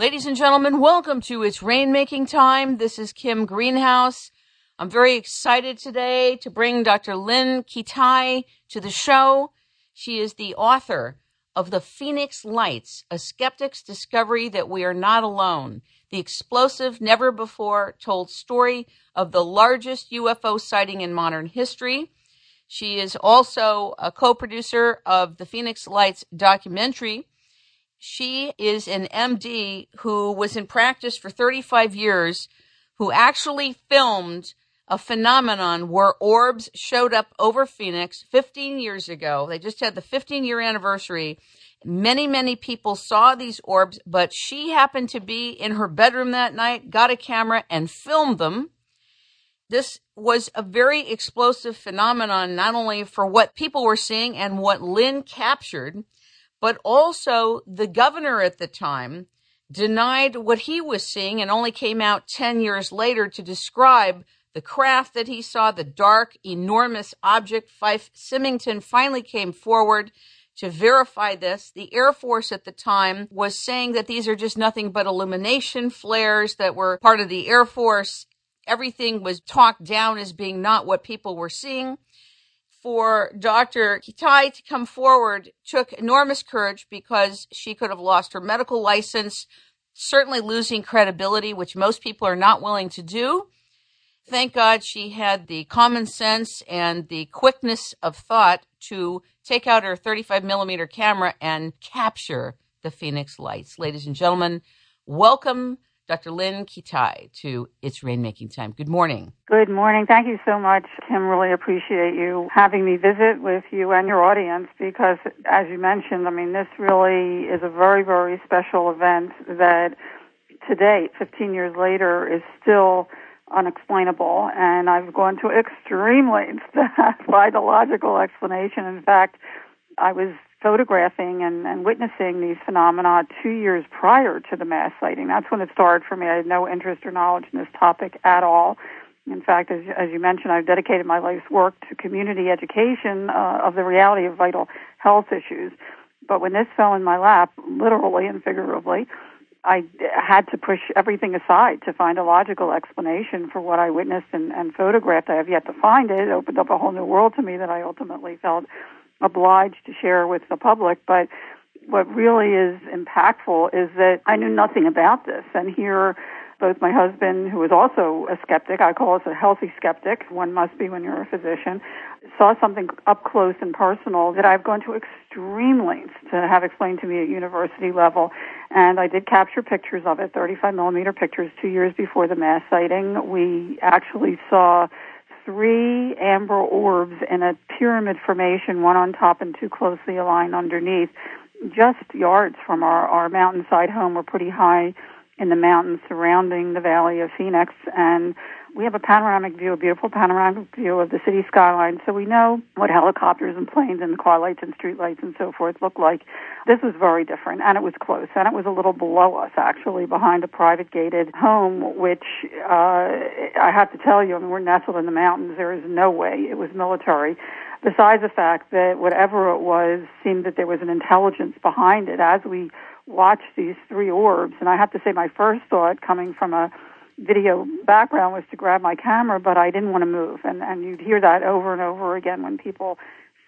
Ladies and gentlemen, welcome to It's Rainmaking Time. This is Kim Greenhouse. I'm very excited today to bring Dr. Lynne Kitei to the show. She is the author of The Phoenix Lights, a skeptic's discovery that we are not alone, the explosive, never before told story of the largest UFO sighting in modern history. She is also a co producer of the Phoenix Lights documentary she is an MD who was in practice for 35 years, who actually filmed a phenomenon where orbs showed up over Phoenix 15 years ago. They just had the 15 year anniversary. Many, many people saw these orbs, but she happened to be in her bedroom that night, got a camera and filmed them. This was a very explosive phenomenon, not only for what people were seeing and what Lynne captured, but also the governor at the time denied what he was seeing and only came out 10 years later to describe the craft that he saw, the dark, enormous object. Fife Symington finally came forward to verify this. The Air Force at the time was saying that these are just nothing but illumination flares that were part of the Air Force. Everything was talked down as being not what people were seeing for Dr. Kitei to come forward took enormous courage because she could have lost her medical license, certainly losing credibility, which most people are not willing to do. Thank God she had the common sense and the quickness of thought to take out her 35 millimeter camera and capture the Phoenix lights. Ladies and gentlemen, welcome Dr. Lynne Kitei to It's Rainmaking Time. Good morning. Good morning. Thank you so much, Kim. Really appreciate you having me visit with you and your audience because, as you mentioned, I mean, this really is a very, very special event that today, 15 years later, is still unexplainable. And I've gone to extreme lengths to find a logical explanation. In fact, I was photographing and, and witnessing these phenomena two years prior to the mass sighting. That's when it started for me. I had no interest or knowledge in this topic at all. In fact, as, as you mentioned, I've dedicated my life's work to community education uh, of the reality of vital health issues. But when this fell in my lap, literally and figuratively, I had to push everything aside to find a logical explanation for what I witnessed and, and photographed. I have yet to find it. It opened up a whole new world to me that I ultimately felt obliged to share with the public, but what really is impactful is that I knew nothing about this. And here, both my husband, who was also a skeptic, I call us a healthy skeptic, one must be when you're a physician, saw something up close and personal that I've gone to extreme lengths to have explained to me at university level. And I did capture pictures of it, 35 millimeter pictures, two years before the mass sighting. We actually saw three amber orbs in a pyramid formation, one on top and two closely aligned underneath, just yards from our, our mountainside home. We're pretty high in the mountains surrounding the Valley of Phoenix, and we have a panoramic view, a beautiful panoramic view of the city skyline, so we know what helicopters and planes and car lights and street lights and so forth look like. This was very different, and it was close, and it was a little below us, actually, behind a private gated home, which uh, I have to tell you, I mean, we're nestled in the mountains. There is no way it was military. Besides the fact that whatever it was seemed that there was an intelligence behind it as we watched these three orbs. And I have to say, my first thought coming from a video background was to grab my camera, but I didn't want to move. And, and you'd hear that over and over again when people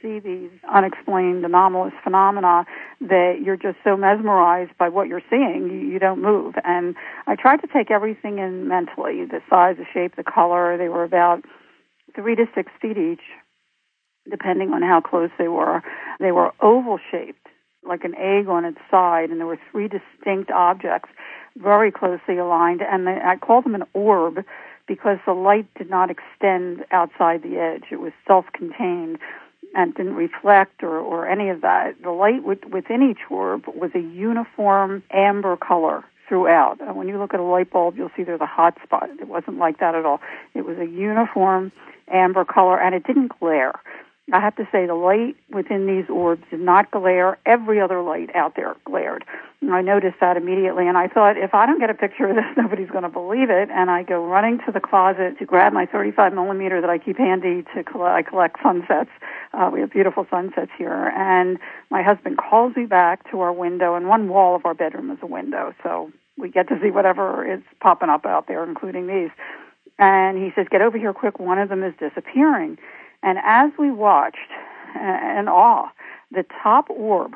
see these unexplained anomalous phenomena that you're just so mesmerized by what you're seeing, you, you don't move. And I tried to take everything in mentally the size, the shape, the color. They were about three to six feet each, depending on how close they were. They were oval shaped, like an egg on its side, and there were three distinct objects very closely aligned, and the, I call them an orb because the light did not extend outside the edge. It was self-contained and didn't reflect or, or any of that. The light within each orb was a uniform amber color throughout. And when you look at a light bulb, you'll see there's a hot spot. It wasn't like that at all. It was a uniform amber color, and it didn't glare. I have to say the light within these orbs did not glare. Every other light out there glared. And I noticed that immediately and I thought if I don't get a picture of this, nobody's going to believe it. And I go running to the closet to grab my 35 millimeter that I keep handy to collect, I collect sunsets. Uh, we have beautiful sunsets here. And my husband calls me back to our window and one wall of our bedroom is a window. So we get to see whatever is popping up out there, including these. And he says, "Get over here quick! One of them is disappearing." And as we watched, uh, in awe, the top orb,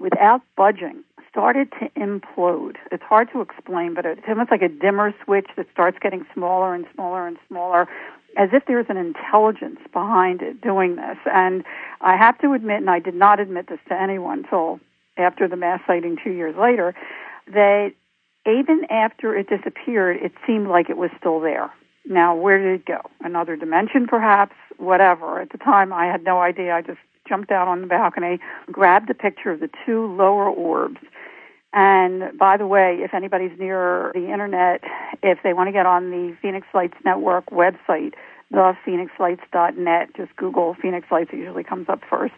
without budging, started to implode. It's hard to explain, but it's almost like a dimmer switch that starts getting smaller and smaller and smaller, as if there's an intelligence behind it doing this. And I have to admit, and I did not admit this to anyone until after the mass sighting two years later, that even after it disappeared, it seemed like it was still there. Now, where did it go? Another dimension, perhaps? Whatever. At the time, I had no idea. I just jumped out on the balcony, grabbed a picture of the two lower orbs. And by the way, if anybody's near the internet, if they want to get on the Phoenix Lights Network website, thephoenixlights.net, just Google Phoenix Lights, it usually comes up first,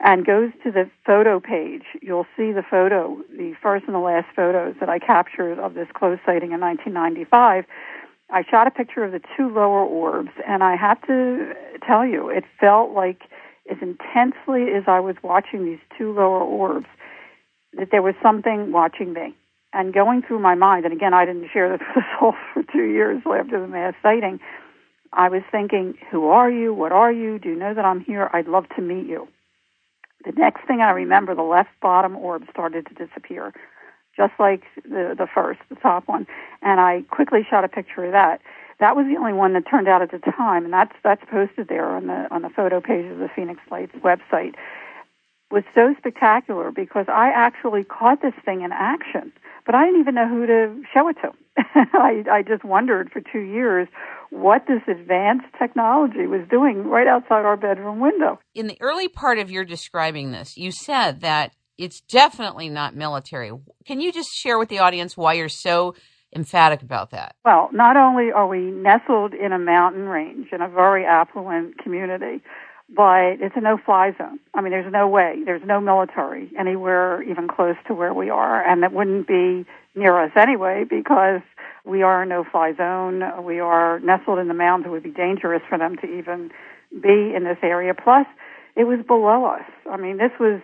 and goes to the photo page, you'll see the photo, the first and the last photos that I captured of this close sighting in 1995. I shot a picture of the two lower orbs, and I have to tell you, it felt like as intensely as I was watching these two lower orbs, that there was something watching me. And going through my mind, and again, I didn't share this with the soul for two years after the mass sighting, I was thinking, who are you? What are you? Do you know that I'm here? I'd love to meet you. The next thing I remember, the left bottom orb started to disappear, just like the, the first, the top one. And I quickly shot a picture of that. That was the only one that turned out at the time, and that's that's posted there on the on the photo page of the Phoenix Lights website. It Was so spectacular because I actually caught this thing in action, but I didn't even know who to show it to. I, I just wondered for two years what this advanced technology was doing right outside our bedroom window. In the early part of your describing this, you said that it's definitely not military. Can you just share with the audience why you're so emphatic about that? Well, not only are we nestled in a mountain range in a very affluent community, but it's a no-fly zone. I mean, there's no way, there's no military anywhere even close to where we are, and it wouldn't be near us anyway because we are a no-fly zone. We are nestled in the mountains. It would be dangerous for them to even be in this area. Plus, it was below us. I mean, this was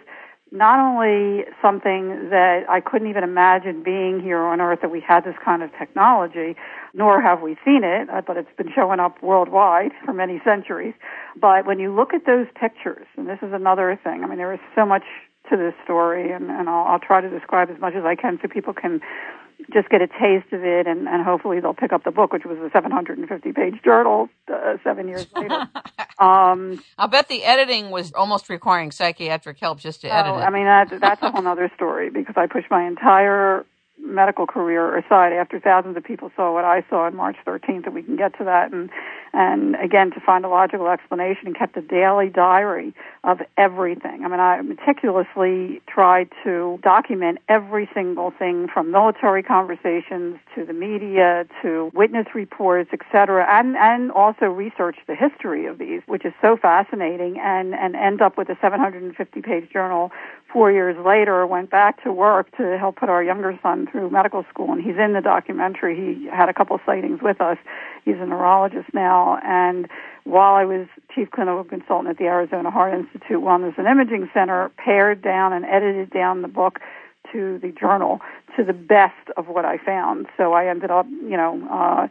not only something that I couldn't even imagine being here on Earth that we had this kind of technology, nor have we seen it, uh, but it's been showing up worldwide for many centuries. But when you look at those pictures, and this is another thing, I mean, there is so much to this story, and, and I'll, I'll try to describe as much as I can so people can just get a taste of it, and, and hopefully they'll pick up the book, which was a 750 page journal uh, seven years later. um, I'll bet the editing was almost requiring psychiatric help just to edit oh, it. I mean, that, that's a whole other story because I pushed my entire medical career aside after thousands of people saw what I saw on March 13th that we can get to that and and again to find a logical explanation and kept a daily diary of everything. I mean I meticulously tried to document every single thing from military conversations to the media to witness reports etc and and also research the history of these which is so fascinating and and end up with a 750 page journal four years later, went back to work to help put our younger son through medical school, and he's in the documentary. He had a couple sightings with us. He's a neurologist now, and while I was chief clinical consultant at the Arizona Heart Institute Wellness and Imaging Center, pared down and edited down the book to the journal to the best of what I found. So I ended up, you know, uh,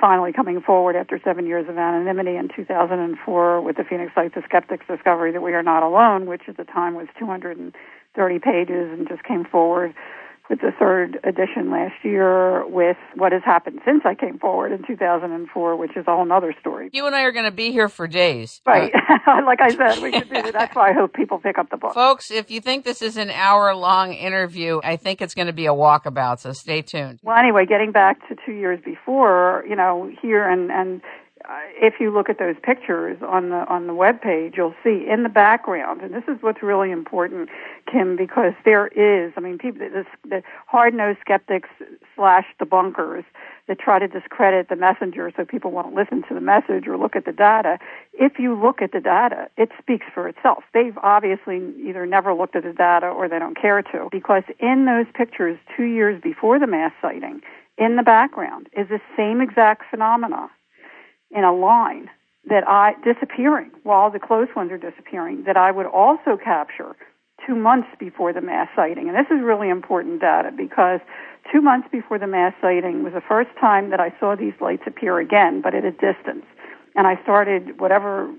finally coming forward after seven years of anonymity in 2004 with the Phoenix Lights of Skeptics discovery that we are not alone, which at the time was 230 pages and just came forward with the third edition last year with what has happened since I came forward in 2004, which is a whole other story. You and I are going to be here for days. Right. Uh, like I said, we could do that. That's why I hope people pick up the book. Folks, if you think this is an hour long interview, I think it's going to be a walkabout, so stay tuned. Well, anyway, getting back to two years before, you know, here and, and uh, if you look at those pictures on the on the web page, you'll see in the background, and this is what's really important, Kim, because there is, I mean, people, this, the hard-nosed skeptics slash debunkers that try to discredit the messenger so people won't listen to the message or look at the data. If you look at the data, it speaks for itself. They've obviously either never looked at the data or they don't care to, because in those pictures two years before the mass sighting, in the background is the same exact phenomena in a line that I disappearing while the close ones are disappearing that I would also capture two months before the mass sighting. And this is really important data because two months before the mass sighting was the first time that I saw these lights appear again, but at a distance. And I started, whatever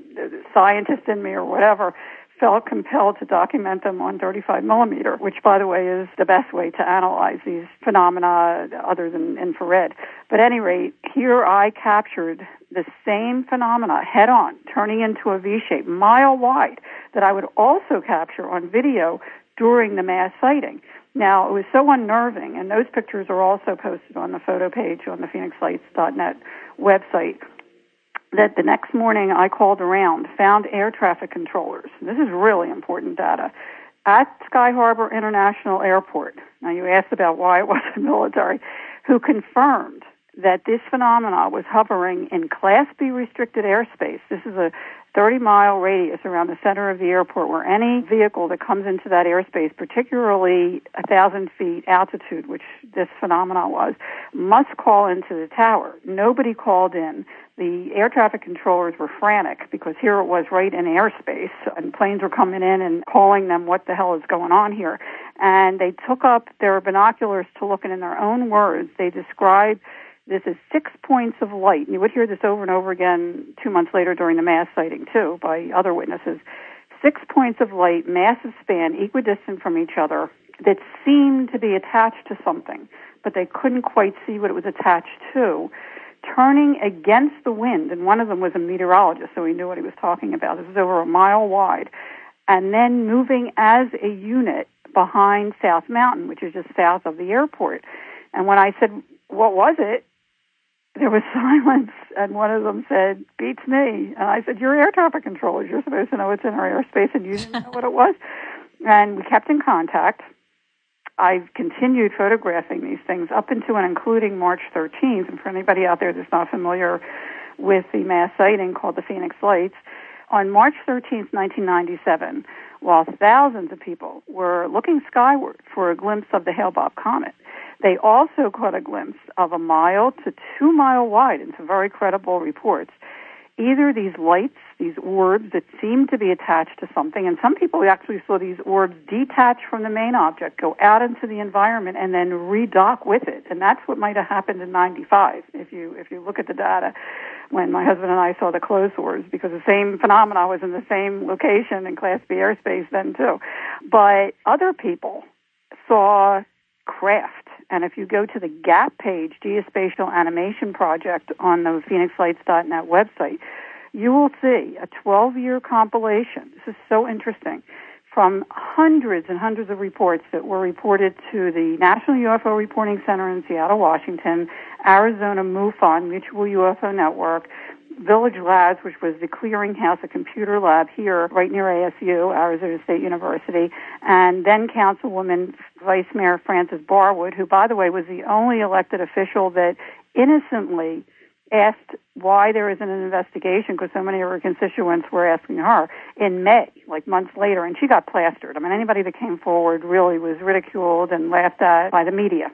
scientist in me or whatever, felt compelled to document them on 35 millimeter, which, by the way, is the best way to analyze these phenomena other than infrared. But at any rate, here I captured the same phenomena head on, turning into a V shape, mile wide, that I would also capture on video during the mass sighting. Now, it was so unnerving, and those pictures are also posted on the photo page on the phoenixlights.net website that the next morning I called around, found air traffic controllers. This is really important data at Sky Harbor International Airport. Now you asked about why it wasn't military, who confirmed that this phenomena was hovering in Class B restricted airspace. This is a 30 mile radius around the center of the airport where any vehicle that comes into that airspace, particularly a thousand feet altitude, which this phenomena was, must call into the tower. Nobody called in the air traffic controllers were frantic because here it was right in airspace and planes were coming in and calling them what the hell is going on here. And they took up their binoculars to look and in their own words, they described this is six points of light. And you would hear this over and over again two months later during the mass sighting too by other witnesses. Six points of light, massive span, equidistant from each other that seemed to be attached to something, but they couldn't quite see what it was attached to turning against the wind, and one of them was a meteorologist, so he knew what he was talking about. This was over a mile wide, and then moving as a unit behind South Mountain, which is just south of the airport. And when I said, "What was it?" There was silence, and one of them said, "Beats me." And I said, "You're air traffic controllers. You're supposed to know what's in our airspace, and you didn't know what it was." And we kept in contact. I've continued photographing these things up into and including March 13th. And for anybody out there that's not familiar with the mass sighting called the Phoenix Lights, on March 13th, 1997, while thousands of people were looking skyward for a glimpse of the Hale-Bopp comet, they also caught a glimpse of a mile to two mile wide in some very credible reports. Either these lights, these orbs that seem to be attached to something, and some people actually saw these orbs detach from the main object, go out into the environment, and then redock with it. And that's what might have happened in '95 if you if you look at the data when my husband and I saw the close orbs, because the same phenomena was in the same location in Class B airspace then too. But other people saw craft and if you go to the GAP page, Geospatial Animation Project, on the PhoenixLights.net website, you will see a 12 year compilation. This is so interesting. From hundreds and hundreds of reports that were reported to the National UFO Reporting Center in Seattle, Washington, Arizona MUFON, Mutual UFO Network, Village Labs, which was the clearinghouse, a computer lab here right near ASU, Arizona State University, and then Councilwoman Vice Mayor Frances Barwood, who, by the way, was the only elected official that innocently asked why there isn't an investigation because so many of her constituents were asking her in May, like months later, and she got plastered. I mean, anybody that came forward really was ridiculed and laughed at by the media.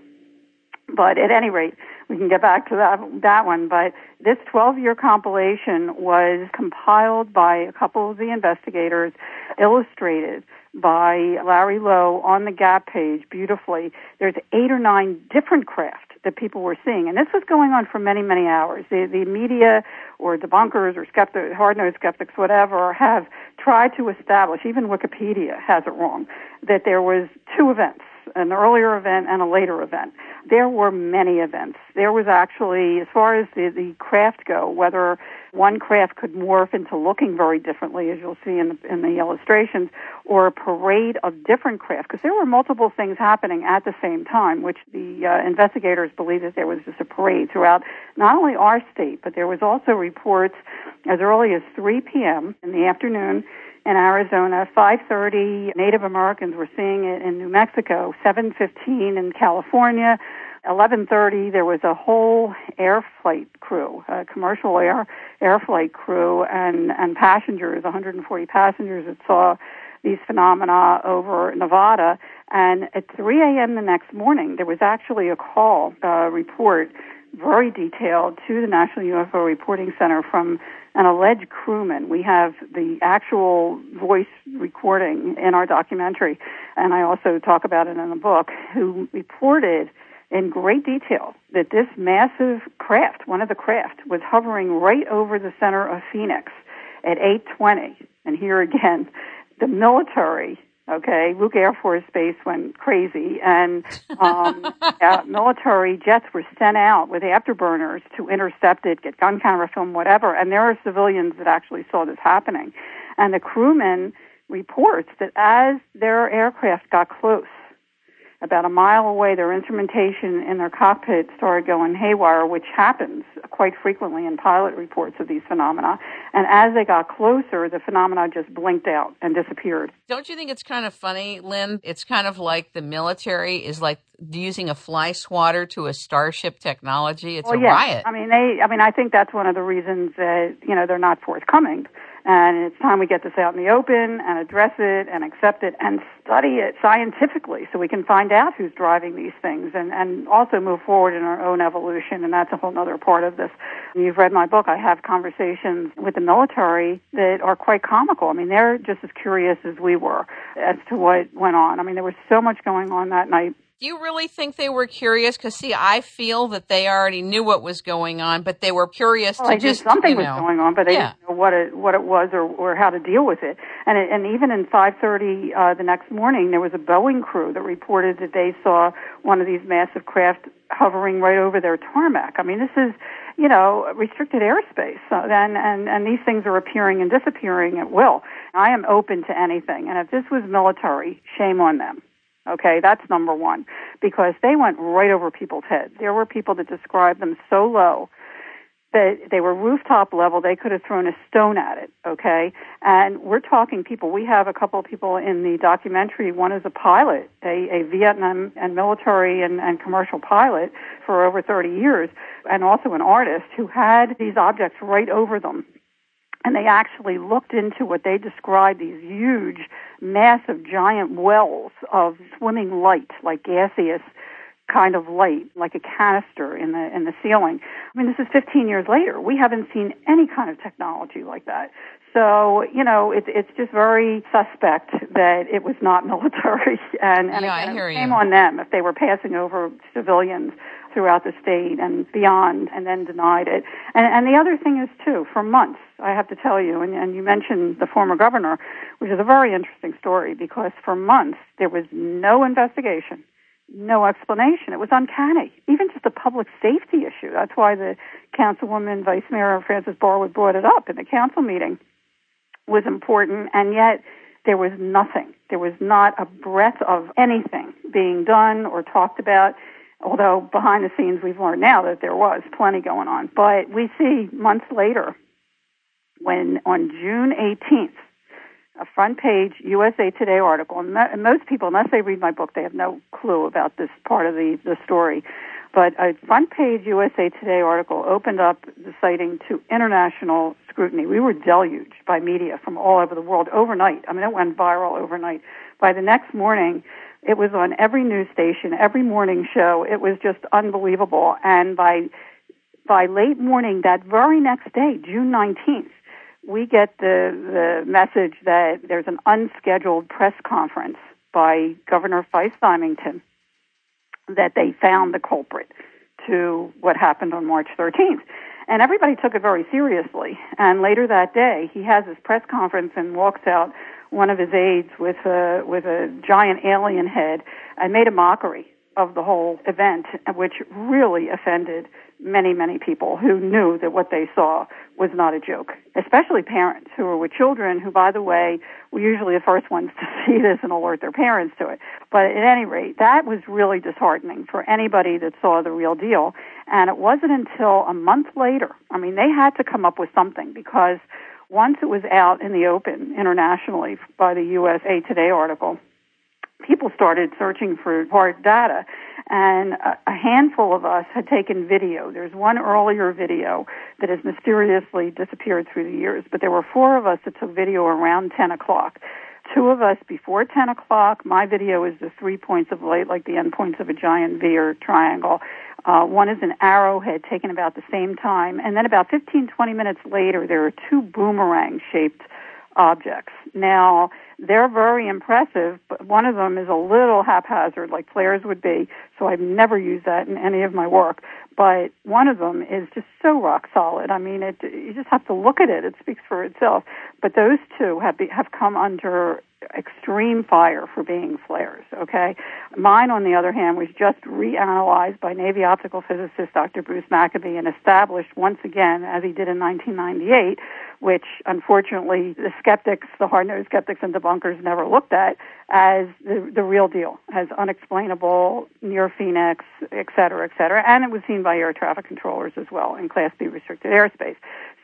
But at any rate, we can get back to that that one. But this 12-year compilation was compiled by a couple of the investigators, illustrated by Larry Lowe on the Gap page beautifully. There's eight or nine different craft that people were seeing, and this was going on for many, many hours. The, the media or debunkers or skeptics, hard-nosed skeptics, whatever, have tried to establish, even Wikipedia has it wrong, that there was two events an earlier event and a later event. There were many events. There was actually, as far as the, the craft go, whether one craft could morph into looking very differently, as you'll see in the, in the illustrations, or a parade of different craft, because there were multiple things happening at the same time, which the uh, investigators believe that there was just a parade throughout not only our state, but there was also reports as early as 3 p.m. in the afternoon in Arizona, 5:30 Native Americans were seeing it in New Mexico, 7:15 in California, 11:30 there was a whole air flight crew, a commercial air air flight crew and and passengers, 140 passengers that saw these phenomena over Nevada. And at 3 a.m. the next morning, there was actually a call, a report very detailed to the National UFO Reporting Center from an alleged crewman. We have the actual voice recording in our documentary, and I also talk about it in the book, who reported in great detail that this massive craft, one of the craft, was hovering right over the center of Phoenix at 8:20. And here again, the military Okay, Luke Air Force Base went crazy, and um, uh, military jets were sent out with afterburners to intercept it, get gun camera film, whatever. And there are civilians that actually saw this happening. And the crewman reports that as their aircraft got close, about a mile away, their instrumentation in their cockpit started going haywire, which happens quite frequently in pilot reports of these phenomena. And as they got closer, the phenomena just blinked out and disappeared. Don't you think it's kind of funny, Lynne? It's kind of like the military is like using a fly swatter to a starship technology. It's well, a yeah. riot. I mean, they. I mean, I think that's one of the reasons that you know they're not forthcoming and it's time we get this out in the open and address it and accept it and study it scientifically so we can find out who's driving these things and, and also move forward in our own evolution. And that's a whole other part of this. You've read my book. I have conversations with the military that are quite comical. I mean, they're just as curious as we were as to what went on. I mean, there was so much going on that night do you really think they were curious? Because see, I feel that they already knew what was going on, but they were curious well, to I just something you was going on, but they yeah. didn't know what it what it was or or how to deal with it. And it, and even in 5:30 uh, the next morning, there was a Boeing crew that reported that they saw one of these massive craft hovering right over their tarmac. I mean, this is you know, restricted airspace. So then, and, and these things are appearing and disappearing at will. I am open to anything. And if this was military, shame on them. Okay, that's number one. Because they went right over people's heads. There were people that described them so low that they were rooftop level, they could have thrown a stone at it, okay? And we're talking people, we have a couple of people in the documentary. One is a pilot, a, a Vietnam and military and, and commercial pilot for over 30 years, and also an artist who had these objects right over them and they actually looked into what they described these huge, massive, giant wells of swimming light, like gaseous kind of light, like a canister in the in the ceiling. I mean, this is 15 years later. We haven't seen any kind of technology like that. So, you know, it, it's just very suspect that it was not military. And, and yeah, again, I hear it came you. on them if they were passing over civilians throughout the state and beyond and then denied it. And, and the other thing is, too, for months, I have to tell you, and, and you mentioned the former governor, which is a very interesting story because for months there was no investigation, no explanation. It was uncanny, even just a public safety issue. That's why the councilwoman, Vice Mayor Frances Barwood brought it up in the council meeting was important, and yet there was nothing. There was not a breath of anything being done or talked about although behind the scenes we've learned now that there was plenty going on. But we see months later, when on June 18th, a front page USA Today article, and most people, unless they read my book, they have no clue about this part of the, the story. But a front page USA Today article opened up the sighting to international scrutiny. We were deluged by media from all over the world overnight. I mean, it went viral overnight. By the next morning, it was on every news station, every morning show. It was just unbelievable. And by by late morning that very next day, June 19th, we get the the message that there's an unscheduled press conference by Governor Fife Symington that they found the culprit to what happened on March 13th. And everybody took it very seriously. And later that day, he has his press conference and walks out one of his aides with a with a giant alien head and made a mockery of the whole event, which really offended many, many people who knew that what they saw was not a joke, especially parents who are with children who, by the way, were usually the first ones to see this and alert their parents to it. But at any rate, that was really disheartening for anybody that saw the real deal. And it wasn't until a month later, I mean, they had to come up with something because once it was out in the open internationally by the USA Today article, people started searching for hard data and a handful of us had taken video. There's one earlier video that has mysteriously disappeared through the years, but there were four of us that took video around 10 o'clock. Two of us before 10 o'clock. My video is the three points of light, like the end points of a giant V or triangle. Uh, one is an arrowhead taken about the same time. And then about 15, 20 minutes later, there are two boomerang shaped objects. Now, they're very impressive, but one of them is a little haphazard, like flares would be, so I've never used that in any of my work. But one of them is just so rock solid. I mean, it, you just have to look at it. It speaks for itself. But those two have, be, have come under extreme fire for being flares, okay? Mine, on the other hand, was just reanalyzed by Navy optical physicist Dr. Bruce Maccabee and established once again, as he did in 1998, which unfortunately the skeptics, the hard-nosed skeptics and debunkers never looked at as the, the real deal, as unexplainable, near Phoenix, et cetera, et cetera. And it was seen by air traffic controllers as well in Class B restricted airspace.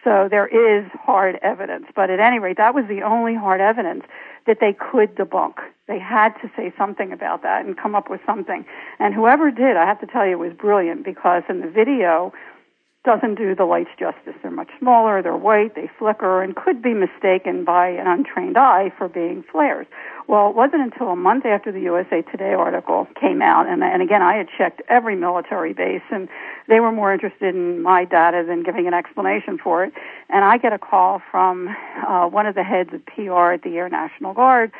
So there is hard evidence, but at any rate, that was the only hard evidence that they could debunk. They had to say something about that and come up with something. And whoever did, I have to tell you, was brilliant because in the video, doesn't do the lights justice. They're much smaller, they're white, they flicker, and could be mistaken by an untrained eye for being flares. Well, it wasn't until a month after the USA Today article came out, and, and again, I had checked every military base, and they were more interested in my data than giving an explanation for it. And I get a call from uh, one of the heads of PR at the Air National Guard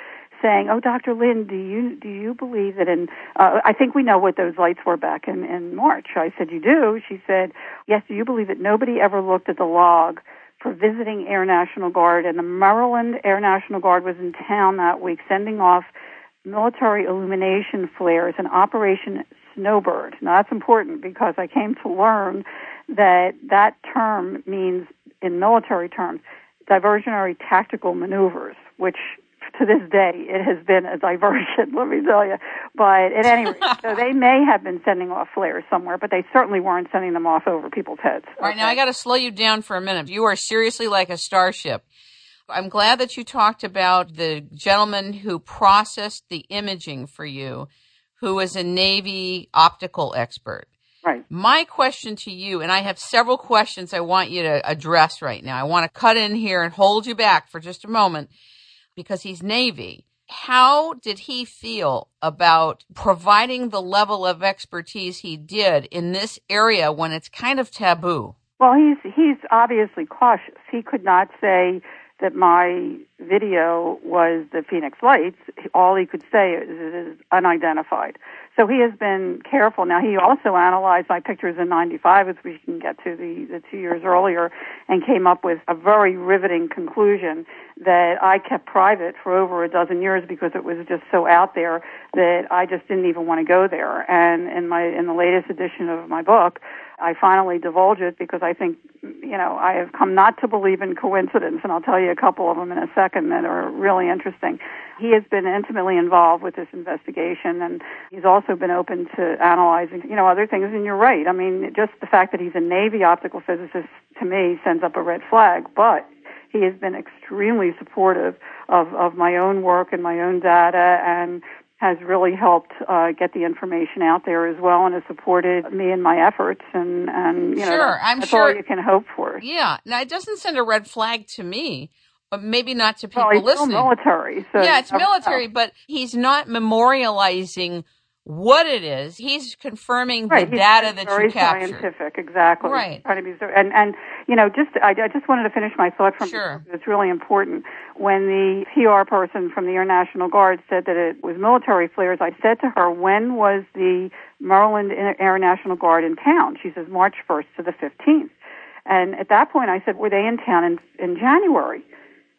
saying, "Oh, Dr. Lynne, do you do you believe that in? Uh, I think we know what those lights were back in in March." I said, "You do?" She said, "Yes." Do you believe that nobody ever looked at the log for visiting Air National Guard, and the Maryland Air National Guard was in town that week, sending off military illumination flares in Operation Snowbird. Now that's important because I came to learn that that term means, in military terms, diversionary tactical maneuvers, which to this day, it has been a diversion, let me tell you. But at any rate, so they may have been sending off flares somewhere, but they certainly weren't sending them off over people's heads. All right, okay? now I got to slow you down for a minute. You are seriously like a starship. I'm glad that you talked about the gentleman who processed the imaging for you, who was a Navy optical expert. Right. My question to you, and I have several questions I want you to address right now. I want to cut in here and hold you back for just a moment because he's Navy. How did he feel about providing the level of expertise he did in this area when it's kind of taboo? Well, he's he's obviously cautious. He could not say that my video was the Phoenix Lights. All he could say is it is unidentified. So he has been careful. Now he also analyzed my pictures in '95, as we can get to the, the two years earlier, and came up with a very riveting conclusion that I kept private for over a dozen years because it was just so out there that I just didn't even want to go there. And in my in the latest edition of my book, I finally divulge it because I think, you know, I have come not to believe in coincidence, and I'll tell you a couple of them in a second that are really interesting. He has been intimately involved with this investigation, and he's also been open to analyzing, you know, other things. And you're right. I mean, just the fact that he's a Navy optical physicist to me sends up a red flag. But he has been extremely supportive of, of my own work and my own data, and has really helped uh, get the information out there as well, and has supported me in my efforts. And and you know, sure, I'm that's sure all you can hope for. Yeah. Now it doesn't send a red flag to me but maybe not to people well, he's listening. military. So yeah, it's military, know. but he's not memorializing what it is. He's confirming right. the data that you captured. scientific, exactly. Right. Trying to be and and you know, just I, I just wanted to finish my thought from sure. it's really important. When the PR person from the Air National Guard said that it was military flares, I said to her, "When was the Maryland Air National Guard in town?" She says, "March 1st to the 15th." And at that point, I said, "Were they in town in in January?"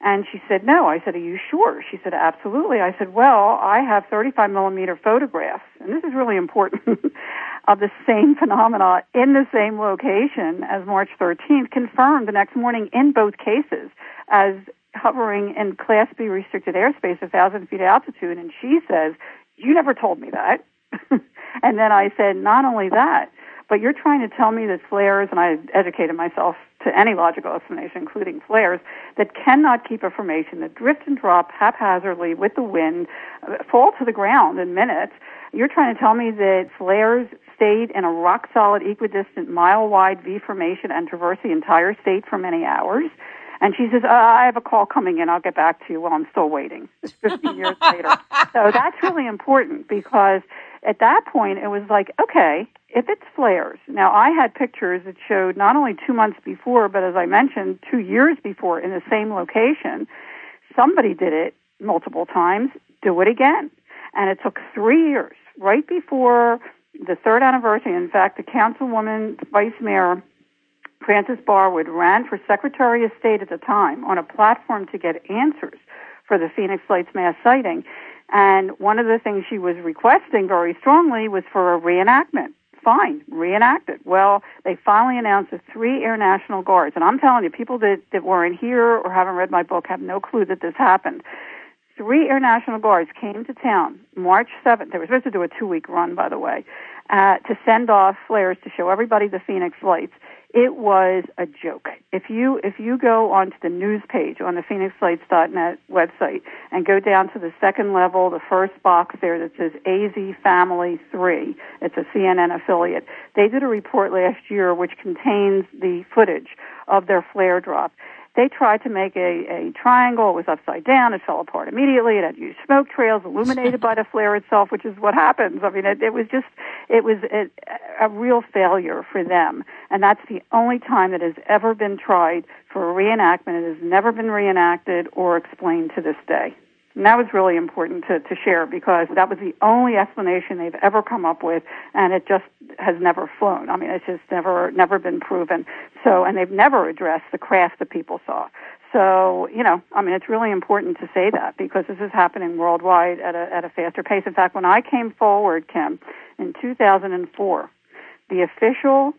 And she said, no. I said, are you sure? She said, absolutely. I said, well, I have 35 millimeter photographs, and this is really important, of the same phenomena in the same location as March 13th, confirmed the next morning in both cases as hovering in Class B restricted airspace, 1,000 feet altitude. And she says, you never told me that. and then I said, not only that, but you're trying to tell me that flares, and I educated myself to any logical explanation, including flares, that cannot keep a formation that drift and drop haphazardly with the wind, uh, fall to the ground in minutes. You're trying to tell me that flares stayed in a rock solid, equidistant, mile wide V formation and traversed the entire state for many hours. And she says, uh, I have a call coming in. I'll get back to you. Well, I'm still waiting. It's 15 years later. So that's really important because at that point, it was like, okay, if it's flares. Now, I had pictures that showed not only two months before, but as I mentioned, two years before in the same location. Somebody did it multiple times. Do it again. And it took three years, right before the third anniversary. In fact, the councilwoman, vice mayor, Frances Barwood, ran for Secretary of State at the time on a platform to get answers for the Phoenix Lights mass sighting. And one of the things she was requesting very strongly was for a reenactment. Fine, reenact it. Well, they finally announced the three Air National Guards. And I'm telling you, people that, that weren't here or haven't read my book have no clue that this happened. Three Air National Guards came to town March 7th. They were supposed to do a two week run, by the way, uh, to send off flares to show everybody the Phoenix lights. It was a joke. If you if you go onto the news page on the PhoenixLights.net website and go down to the second level, the first box there that says AZ Family Three, it's a CNN affiliate. They did a report last year which contains the footage of their flare drop. They tried to make a, a triangle. It was upside down. It fell apart immediately. It had used smoke trails illuminated by the flare itself, which is what happens. I mean, it, it was just, it was a, a real failure for them. And that's the only time that has ever been tried for a reenactment. It has never been reenacted or explained to this day. And that was really important to, to share because that was the only explanation they've ever come up with, and it just has never flown. I mean, it's just never never been proven. So, and they've never addressed the craft that people saw. So, you know, I mean, it's really important to say that because this is happening worldwide at a at a faster pace. In fact, when I came forward, Kim, in 2004, the official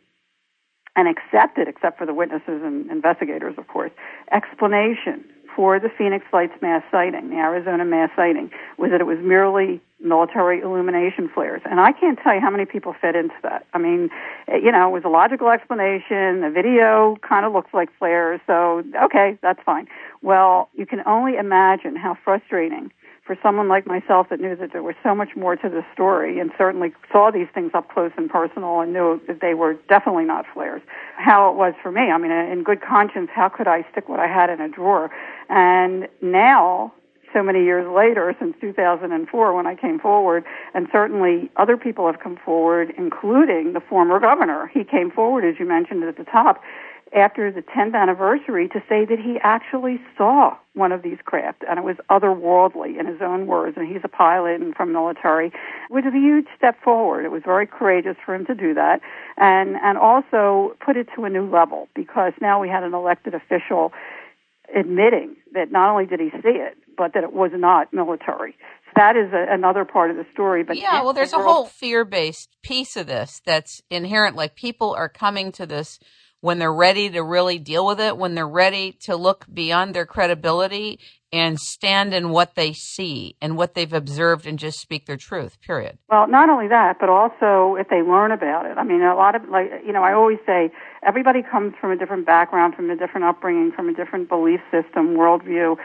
and accepted, except for the witnesses and investigators, of course, explanation for the Phoenix Lights mass sighting, the Arizona mass sighting, was that it was merely military illumination flares. And I can't tell you how many people fit into that. I mean, you know, it was a logical explanation. The video kind of looks like flares, so okay, that's fine. Well, you can only imagine how frustrating for someone like myself that knew that there was so much more to the story and certainly saw these things up close and personal and knew that they were definitely not flares. How it was for me. I mean, in good conscience, how could I stick what I had in a drawer? And now, so many years later, since 2004 when I came forward, and certainly other people have come forward, including the former governor. He came forward, as you mentioned at the top, after the 10th anniversary to say that he actually saw one of these craft and it was otherworldly in his own words and he's a pilot and from military which is a huge step forward it was very courageous for him to do that and and also put it to a new level because now we had an elected official admitting that not only did he see it, but that it was not military. So that is a, another part of the story. But yeah, well, there's a whole fear-based piece of this that's inherent. Like people are coming to this when they're ready to really deal with it, when they're ready to look beyond their credibility and stand in what they see and what they've observed and just speak their truth, period. Well, not only that, but also if they learn about it. I mean, a lot of, like, you know, I always say everybody comes from a different background, from a different upbringing, from a different belief system, worldview.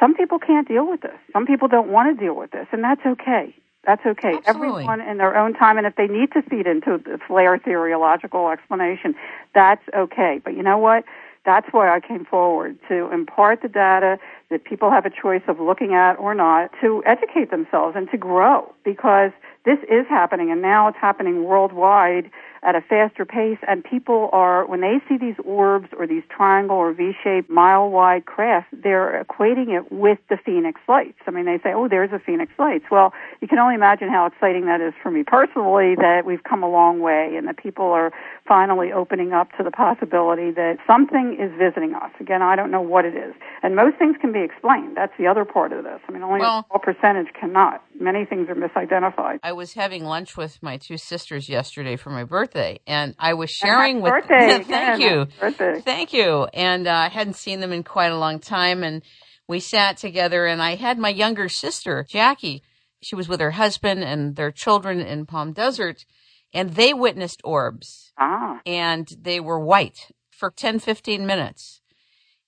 Some people can't deal with this. Some people don't want to deal with this, and that's okay. That's okay. Absolutely. Everyone in their own time, and if they need to feed into the flare theological explanation, that's okay. But you know what? That's why I came forward to impart the data that people have a choice of looking at or not, to educate themselves and to grow because this is happening and now it's happening worldwide at a faster pace and people are when they see these orbs or these triangle or v-shaped mile wide crafts they're equating it with the phoenix lights. I mean they say oh there's a phoenix lights. Well you can only imagine how exciting that is for me personally that we've come a long way and that people are finally opening up to the possibility that something is visiting us. Again i don't know what it is. And most things can be explained. That's the other part of this. I mean only well, a small percentage cannot. Many things are misidentified. I was having lunch with my two sisters yesterday for my birthday birthday, and I was sharing with. Birthday! thank you, birthday. thank you. And uh, I hadn't seen them in quite a long time, and we sat together. And I had my younger sister, Jackie. She was with her husband and their children in Palm Desert, and they witnessed orbs. Ah. And they were white for 10, 15 minutes.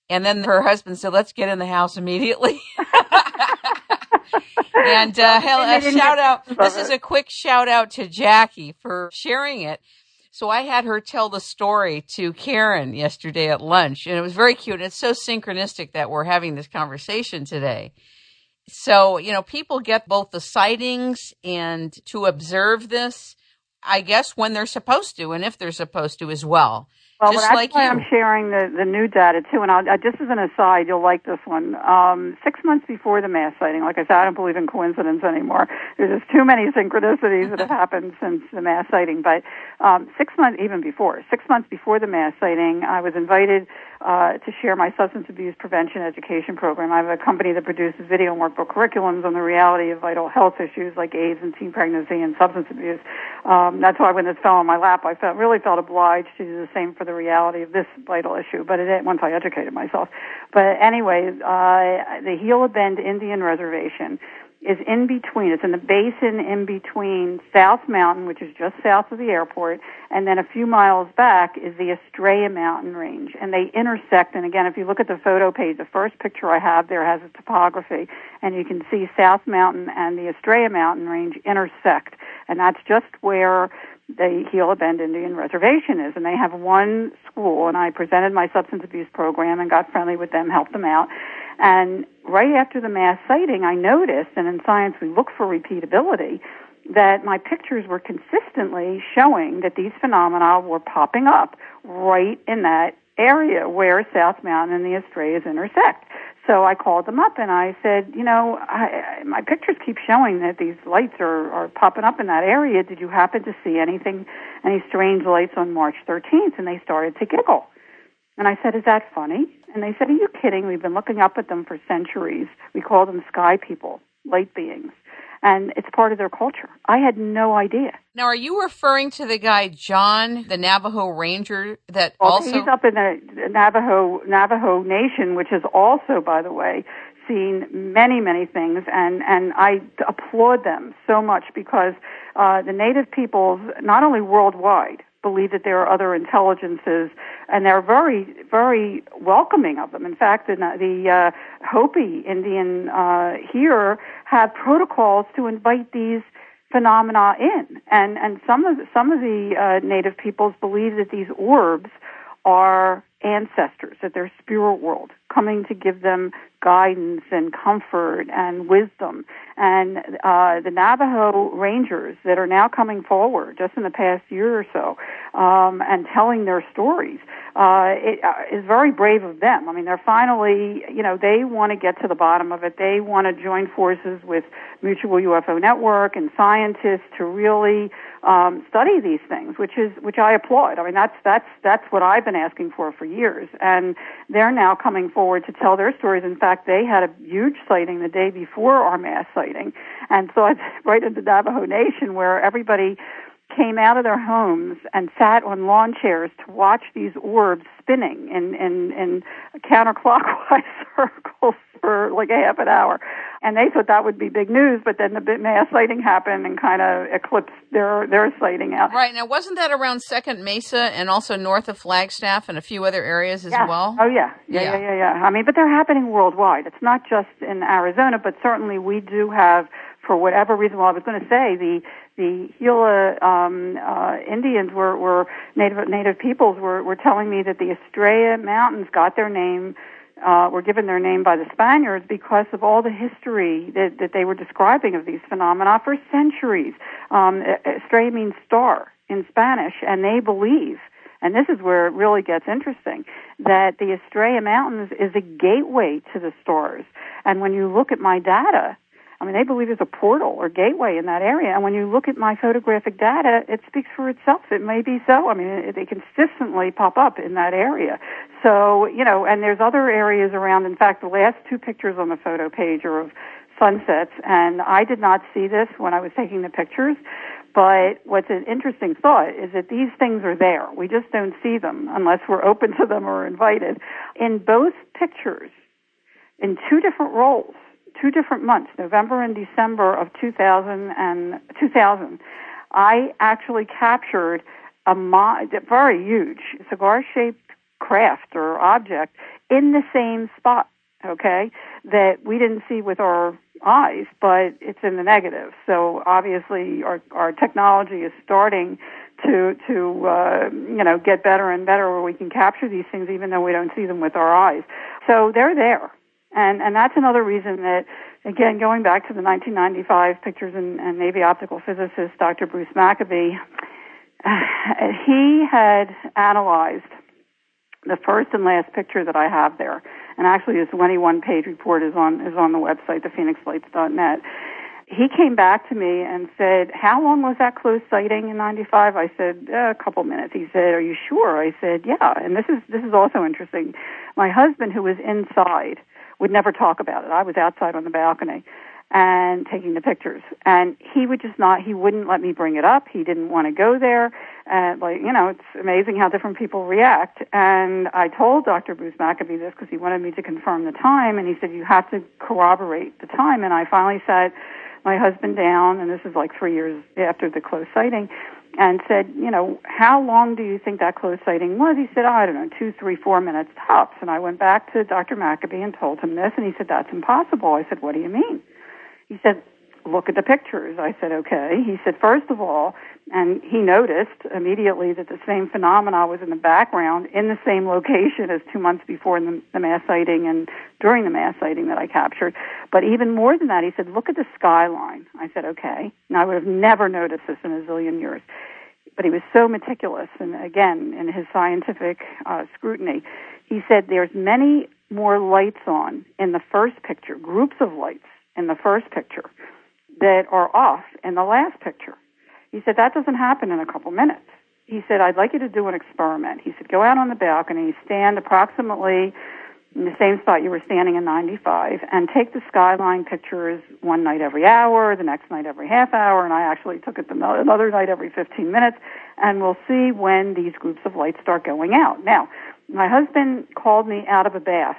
And then her husband said, let's get in the house immediately. and uh, a shout out. This is a quick shout out to Jackie for sharing it. So I had her tell the story to Karen yesterday at lunch, and it was very cute. And it's so synchronistic that we're having this conversation today. So, you know, people get both the sightings and to observe this, I guess, when they're supposed to and if they're supposed to as well. Well, Just that's like why you. I'm sharing the, the new data too. And I'll, uh, just as an aside, you'll like this one. Um, six months before the mass sighting, like I said, I don't believe in coincidence anymore. There's just too many synchronicities that have happened since the mass sighting. But um, six months, even before, six months before the mass sighting, I was invited uh, to share my substance abuse prevention education program. I have a company that produces video and workbook curriculums on the reality of vital health issues like AIDS and teen pregnancy and substance abuse. Um, that's why when this fell on my lap, I felt really felt obliged to do the same for the reality of this vital issue. But it, once I educated myself, but anyway, uh, the Gila Bend Indian Reservation is in between. It's in the basin in between South Mountain, which is just south of the airport, and then a few miles back is the Estrella Mountain Range. And they intersect. And again, if you look at the photo page, the first picture I have there has a topography, and you can see South Mountain and the Estrella Mountain Range intersect. And that's just where the Gila Bend Indian Reservation is. And they have one school, and I presented my substance abuse program and got friendly with them, helped them out. And right after the mass sighting, I noticed, and in science we look for repeatability, that my pictures were consistently showing that these phenomena were popping up right in that area where South Mountain and the Estrellas intersect. So I called them up and I said, you know, I, my pictures keep showing that these lights are, are popping up in that area. Did you happen to see anything, any strange lights on March 13th? And they started to giggle. And I said, is that funny? And they said, are you kidding? We've been looking up at them for centuries. We call them sky people, light beings. And it's part of their culture. I had no idea. Now, are you referring to the guy John, the Navajo Ranger, that Well, also? he's up in the Navajo Navajo Nation, which is also, by the way, seen many, many things, and and I applaud them so much because uh, the Native peoples, not only worldwide, believe that there are other intelligences, and they're very, very welcoming of them. In fact, the, the uh, Hopi Indian uh, here have protocols to invite these phenomena in, and and some of some of the uh, Native peoples believe that these orbs are ancestors, that they're spirit world coming to give them guidance and comfort and wisdom. And uh, the Navajo Rangers that are now coming forward just in the past year or so um, and telling their stories uh, it uh, is very brave of them. I mean, they're finally, you know, they want to get to the bottom of it. They want to join forces with Mutual UFO Network and scientists to really um, study these things, which is which I applaud. I mean, that's that's that's what I've been asking for for years, and they're now coming forward to tell their stories. In fact, they had a huge sighting the day before our mass sighting, and so it's right in the Navajo Nation where everybody came out of their homes and sat on lawn chairs to watch these orbs spinning in, in, in counterclockwise circles for like a half an hour. And they thought that would be big news, but then the mass sighting happened and kind of eclipsed their, their sighting out. Right. Now, wasn't that around Second Mesa and also north of Flagstaff and a few other areas as yeah. well? Oh, yeah. Yeah, Yeah. yeah. yeah, yeah, I mean, but they're happening worldwide. It's not just in Arizona, but certainly we do have, for whatever reason, well, I was going to say, the the Gila um, uh, Indians were, were native native peoples were, were telling me that the Estrella Mountains got their name uh, were given their name by the Spaniards because of all the history that, that they were describing of these phenomena for centuries. Um, Estrella means star in Spanish, and they believe, and this is where it really gets interesting, that the Estrella Mountains is a gateway to the stars. And when you look at my data, I mean, they believe there's a portal or gateway in that area. And when you look at my photographic data, it speaks for itself. It may be so. I mean, they consistently pop up in that area. So, you know, and there's other areas around. In fact, the last two pictures on the photo page are of sunsets. And I did not see this when I was taking the pictures. But what's an interesting thought is that these things are there. We just don't see them unless we're open to them or invited. In both pictures, in two different roles, two different months, November and December of 2000 and 2000, I actually captured a mo- very huge cigar-shaped craft or object in the same spot. Okay, that we didn't see with our eyes, but it's in the negative. So obviously, our our technology is starting to to uh, you know get better and better, where we can capture these things even though we don't see them with our eyes. So they're there and and that's another reason that again, going back to the 1995 pictures and, and Navy optical physicist Dr. Bruce Maccabee, he had analyzed the first and last picture that I have there, and actually his 21 page report is on is on the website, thephoenixlights.net. He came back to me and said, "How long was that close sighting in '95?" I said, "A couple minutes." He said, "Are you sure?" I said, "Yeah." And this is this is also interesting. My husband, who was inside, would never talk about it. I was outside on the balcony and taking the pictures. And he would just not, he wouldn't let me bring it up. He didn't want to go there. And like, you know, it's amazing how different people react. And I told Dr. Bruce Maccabee this because he wanted me to confirm the time. And he said, you have to corroborate the time. And I finally sat my husband down, and this is like three years after the close sighting, and said, you know, how long do you think that close sighting was? He said, oh, I don't know, two, three, four minutes tops. And I went back to Dr. Maccabee and told him this, and he said, that's impossible. I said, what do you mean? He said, look at the pictures. I said, okay. He said, first of all, and he noticed immediately that the same phenomena was in the background in the same location as two months before the, the mass sighting and during the mass sighting that I captured. But even more than that, he said, look at the skyline. I said, okay. Now, I would have never noticed this in a zillion years. But he was so meticulous, and again, in his scientific uh, scrutiny, he said there's many more lights on in the first picture, groups of lights in the first picture that are off in the last picture. He said, that doesn't happen in a couple minutes. He said, I'd like you to do an experiment. He said, go out on the balcony, stand approximately in the same spot you were standing in 95, and take the skyline pictures one night every hour, the next night every half hour, and I actually took it another night every 15 minutes, and we'll see when these groups of lights start going out. Now, my husband called me out of a bath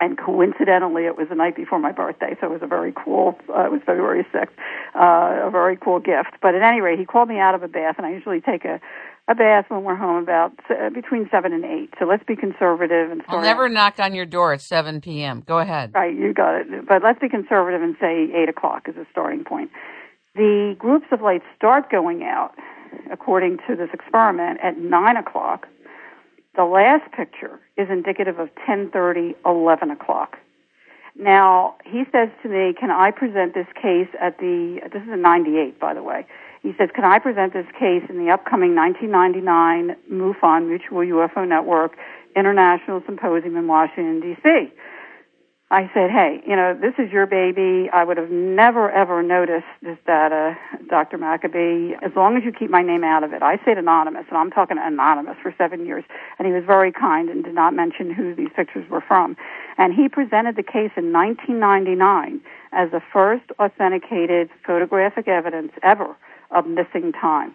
and coincidentally, it was the night before my birthday, so it was a very cool. Uh, it was February sixth, uh, a very cool gift. But at any rate, he called me out of a bath, and I usually take a a bath when we're home about uh, between seven and eight. So let's be conservative and. I'll never knock on your door at seven p.m. Go ahead. Right, you got it. But let's be conservative and say eight o'clock is a starting point. The groups of lights start going out, according to this experiment, at nine o'clock the last picture is indicative of 10:30, 11 o'clock. Now he says to me, "Can I present this case at the? This is a 98, by the way." He says, "Can I present this case in the upcoming 1999 MUFON Mutual UFO Network International Symposium in Washington D.C.?" I said, hey, you know, this is your baby. I would have never ever noticed this data, Dr. Maccabee, as long as you keep my name out of it. I said anonymous, and I'm talking anonymous for seven years. And he was very kind and did not mention who these pictures were from. And he presented the case in 1999 as the first authenticated photographic evidence ever of missing time.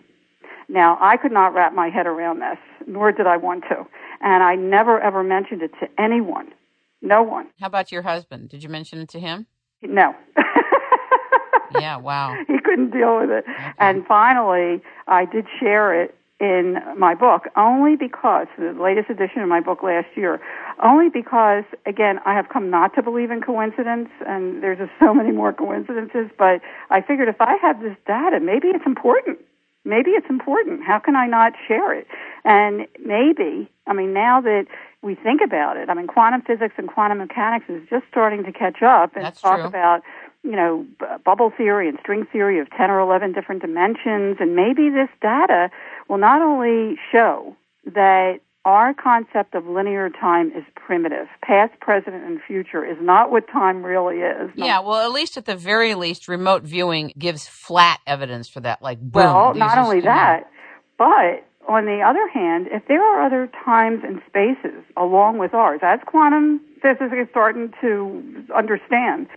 Now, I could not wrap my head around this, nor did I want to. And I never ever mentioned it to anyone no one. How about your husband? Did you mention it to him? No. yeah, wow. He couldn't deal with it. Okay. And finally, I did share it in my book only because the latest edition of my book last year only because again I have come not to believe in coincidence and there's just so many more coincidences but I figured if I have this data maybe it's important maybe it's important how can I not share it and maybe I mean now that we think about it. I mean, quantum physics and quantum mechanics is just starting to catch up and That's talk true. about, you know, b- bubble theory and string theory of 10 or 11 different dimensions. And maybe this data will not only show that our concept of linear time is primitive. Past, present, and future is not what time really is. Yeah, well, at least at the very least, remote viewing gives flat evidence for that. Like, boom, well, not only that, but on the other hand, if there are other times and spaces along with ours, as quantum physics is starting to understand,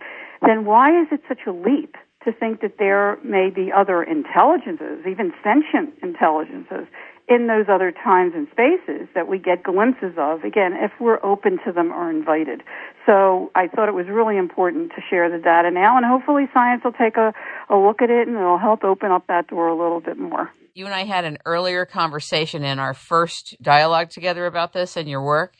then why is it such a leap to think that there may be other intelligences, even sentient intelligences, in those other times and spaces that we get glimpses of, again, if we're open to them or invited. So I thought it was really important to share the data now, and hopefully science will take a, a look at it and it'll help open up that door a little bit more. You and I had an earlier conversation in our first dialogue together about this and your work.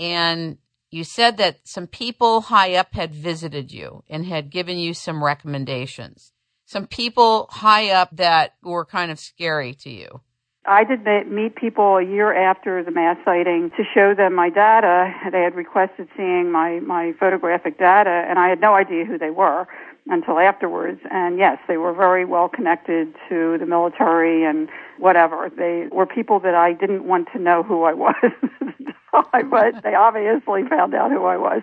And you said that some people high up had visited you and had given you some recommendations. Some people high up that were kind of scary to you. I did meet people a year after the mass sighting to show them my data. They had requested seeing my, my photographic data, and I had no idea who they were until afterwards. And yes, they were very well connected to the military and whatever. They were people that I didn't want to know who I was, but they obviously found out who I was.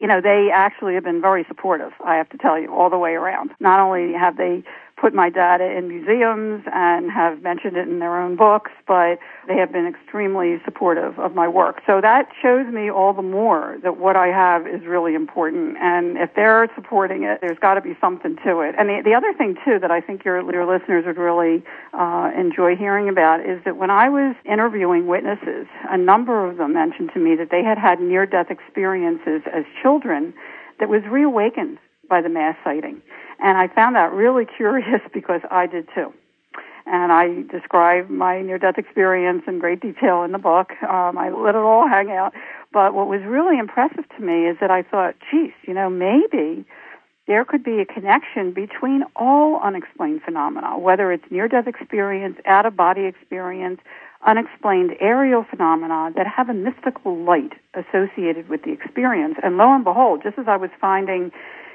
You know, they actually have been very supportive, I have to tell you, all the way around. Not only have they put my data in museums and have mentioned it in their own books, but they have been extremely supportive of my work. So that shows me all the more that what I have is really important. And if they're supporting it, there's got to be something to it. And the, the other thing, too, that I think your, your listeners would really uh, enjoy hearing about is that when I was interviewing witnesses, a number of them mentioned to me that they had had near death experiences as children that was reawakened by the mass sighting. And I found that really curious because I did too. And I describe my near death experience in great detail in the book. Um, I let it all hang out. But what was really impressive to me is that I thought, geez, you know, maybe there could be a connection between all unexplained phenomena, whether it's near death experience, out of body experience, unexplained aerial phenomena that have a mystical light associated with the experience. And lo and behold, just as I was finding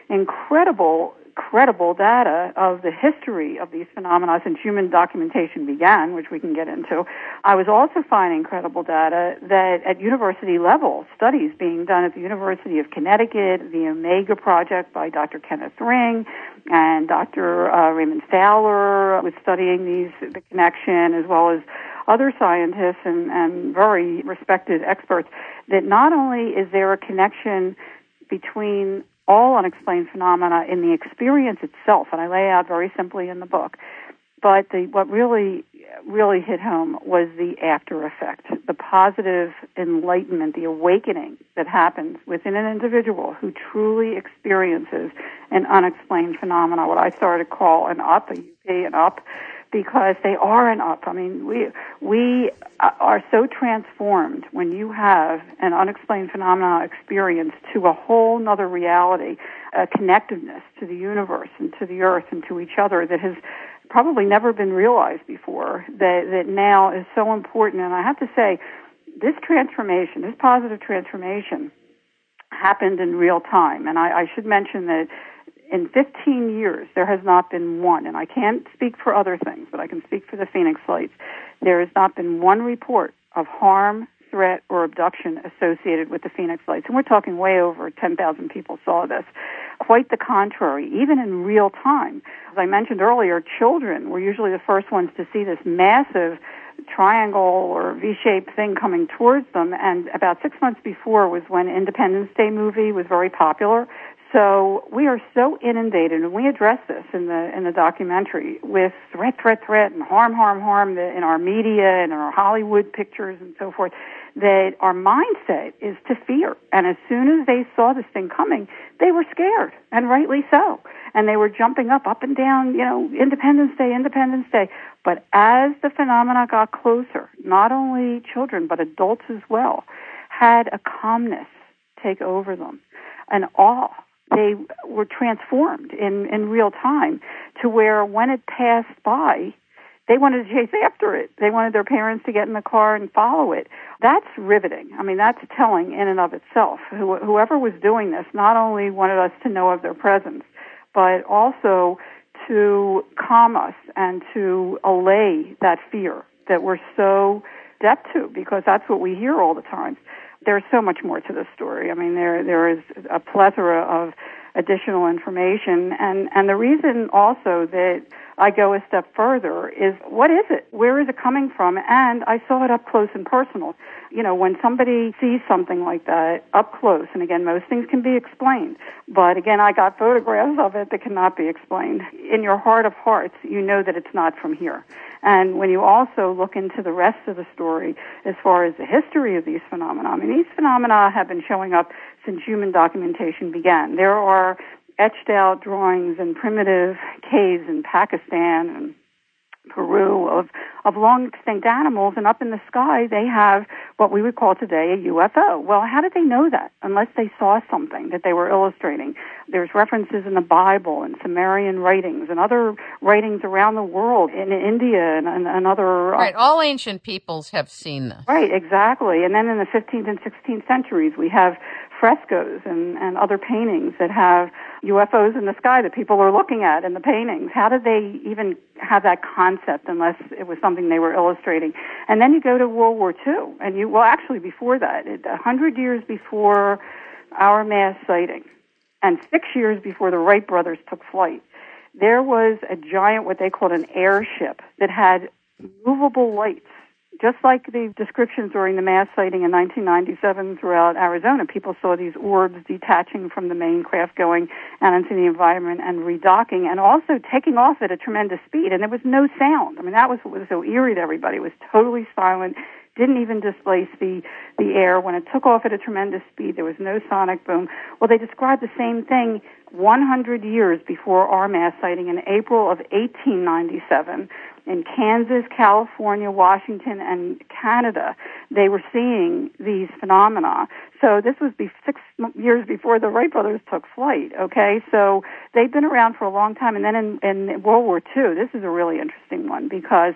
incredible credible data of the history of these phenomena since human documentation began, which we can get into. I was also finding credible data that at university level, studies being done at the University of Connecticut, the Omega Project by Dr. Kenneth Ring, and Dr. Uh, Raymond Fowler was studying these, the connection, as well as other scientists and, and very respected experts, that not only is there a connection between all unexplained phenomena in the experience itself, and I lay out very simply in the book. But the, what really, really hit home was the after effect, the positive enlightenment, the awakening that happens within an individual who truly experiences an unexplained phenomena, what I started to call an up, a UP, an up, because they are an up. I mean, we we uh, are so transformed when you have an unexplained phenomena experience to a whole nother reality, a connectedness to the universe and to the earth and to each other that has probably never been realized before. That that now is so important. And I have to say, this transformation, this positive transformation, happened in real time. And I, I should mention that in 15 years, there has not been one, and I can't speak for other things, but I can speak for the Phoenix Lights. There has not been one report of harm, threat, or abduction associated with the Phoenix Lights. And we're talking way over 10,000 people saw this. Quite the contrary, even in real time. As I mentioned earlier, children were usually the first ones to see this massive triangle or V-shaped thing coming towards them. And about six months before was when Independence Day movie was very popular. So we are so inundated, and we address this in the in the documentary with threat, threat, threat, and harm, harm, harm in our media and in our Hollywood pictures and so forth. That our mindset is to fear, and as soon as they saw this thing coming, they were scared, and rightly so. And they were jumping up, up and down, you know, Independence Day, Independence Day. But as the phenomena got closer, not only children but adults as well had a calmness take over them, an awe they were transformed in, in real time to where when it passed by, they wanted to chase after it. They wanted their parents to get in the car and follow it. That's riveting. I mean, that's telling in and of itself. whoever was doing this not only wanted us to know of their presence, but also to calm us and to allay that fear that we're so deaf to because that's what we hear all the time there's so much more to this story. I mean, there there is a plethora of additional information, and and the reason also that I go a step further is what is it? Where is it coming from? And I saw it up close and personal. You know, when somebody sees something like that up close, and again, most things can be explained, but again, I got photographs of it that cannot be explained. In your heart of hearts, you know that it's not from here. And when you also look into the rest of the story as far as the history of these phenomena, I mean, these phenomena have been showing up since human documentation began. There are etched out drawings in primitive caves in Pakistan and Peru of, of long extinct animals, and up in the sky they have what we would call today a UFO. Well, how did they know that unless they saw something that they were illustrating? There's references in the Bible and Sumerian writings and other writings around the world in India and, and, and other. Uh, right, all ancient peoples have seen this. Right, exactly. And then in the 15th and 16th centuries, we have frescoes and, and other paintings that have UFOs in the sky that people are looking at in the paintings. How did they even have that concept unless it was something they were illustrating? And then you go to World War II, and you, well, actually before that, a hundred years before our mass sighting, and six years before the Wright brothers took flight, there was a giant, what they called an airship, that had movable lights just like the descriptions during the mass sighting in 1997 throughout Arizona, people saw these orbs detaching from the main craft going out into the environment and redocking and also taking off at a tremendous speed. And there was no sound. I mean, that was what was so eerie to everybody. It was totally silent, didn't even displace the, the air. When it took off at a tremendous speed, there was no sonic boom. Well, they described the same thing 100 years before our mass sighting in April of 1897 in Kansas, California, Washington, and Canada, they were seeing these phenomena. So this was be six years before the Wright brothers took flight. Okay, so they've been around for a long time. And then in, in World War II, this is a really interesting one because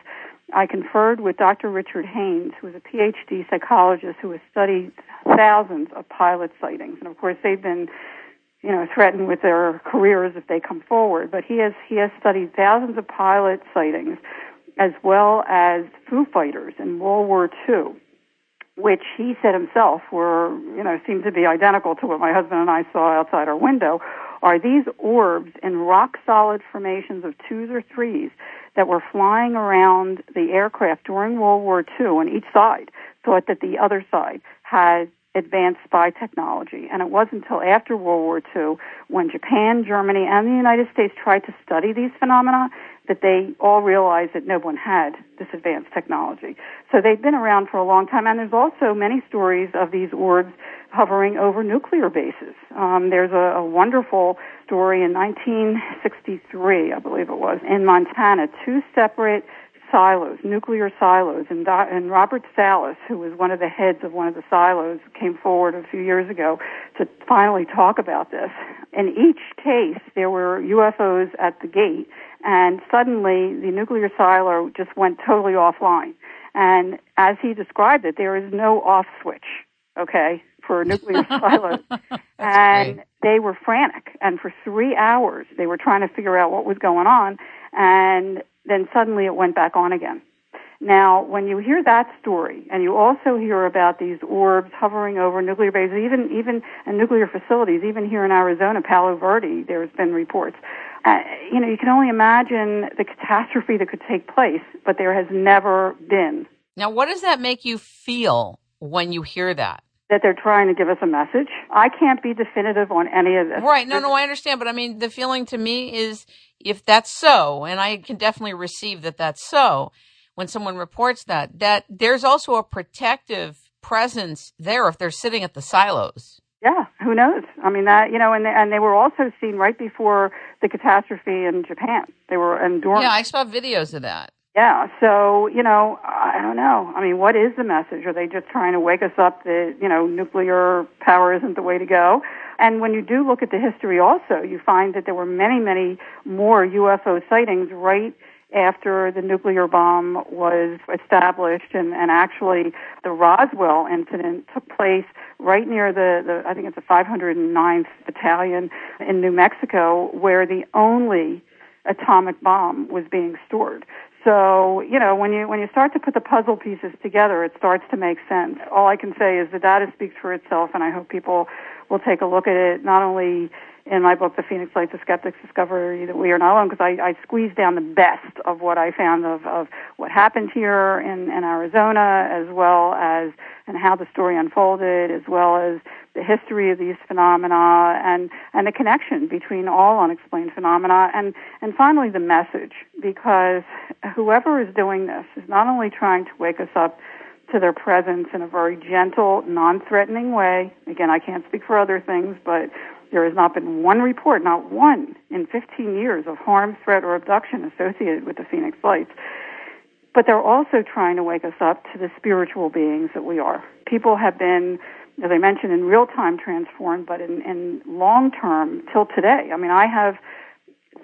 I conferred with Dr. Richard Haines, who is a PhD psychologist who has studied thousands of pilot sightings, and of course they've been you know, threatened with their careers if they come forward. But he has he has studied thousands of pilot sightings, as well as Foo Fighters in World War II, which he said himself were you know seemed to be identical to what my husband and I saw outside our window. Are these orbs in rock solid formations of twos or threes that were flying around the aircraft during World War II on each side? Thought that the other side had advanced spy technology. And it wasn't until after World War II, when Japan, Germany, and the United States tried to study these phenomena, that they all realized that no one had this advanced technology. So they've been around for a long time, and there's also many stories of these orbs hovering over nuclear bases. Um, there's a, a wonderful story in 1963, I believe it was, in Montana. Two separate silos, nuclear silos, and, and Robert Salas, who was one of the heads of one of the silos, came forward a few years ago to finally talk about this. In each case, there were UFOs at the gate, and suddenly the nuclear silo just went totally offline. And as he described it, there is no off switch, okay, for nuclear silos. and great. they were frantic. And for three hours, they were trying to figure out what was going on. And then suddenly it went back on again. Now, when you hear that story, and you also hear about these orbs hovering over nuclear bases, even even and nuclear facilities, even here in Arizona, Palo Verde, there's been reports. Uh, you know, you can only imagine the catastrophe that could take place, but there has never been. Now, what does that make you feel when you hear that? That they're trying to give us a message. I can't be definitive on any of this. Right. No, no, I understand. But I mean, the feeling to me is if that's so, and I can definitely receive that that's so, when someone reports that, that there's also a protective presence there if they're sitting at the silos. Yeah, who knows? I mean that you know, and they, and they were also seen right before the catastrophe in Japan. They were in. Yeah, I saw videos of that. Yeah, so you know, I don't know. I mean, what is the message? Are they just trying to wake us up that you know nuclear power isn't the way to go? And when you do look at the history, also you find that there were many, many more UFO sightings right after the nuclear bomb was established and, and actually the Roswell incident took place right near the, the I think it's the 509th battalion in New Mexico where the only atomic bomb was being stored. So, you know, when you when you start to put the puzzle pieces together, it starts to make sense. All I can say is the data speaks for itself and I hope people will take a look at it not only in my book, The Phoenix Lights, The Skeptic's Discovery That We Are Not Alone, because I, I squeezed down the best of what I found of, of what happened here in, in Arizona, as well as and how the story unfolded, as well as the history of these phenomena and, and the connection between all unexplained phenomena, and, and finally the message, because whoever is doing this is not only trying to wake us up to their presence in a very gentle, non-threatening way. Again, I can't speak for other things, but there has not been one report, not one, in 15 years of harm, threat, or abduction associated with the Phoenix Lights. but they're also trying to wake us up to the spiritual beings that we are. People have been, as I mentioned, in real time transformed, but in, in long term till today. I mean, I have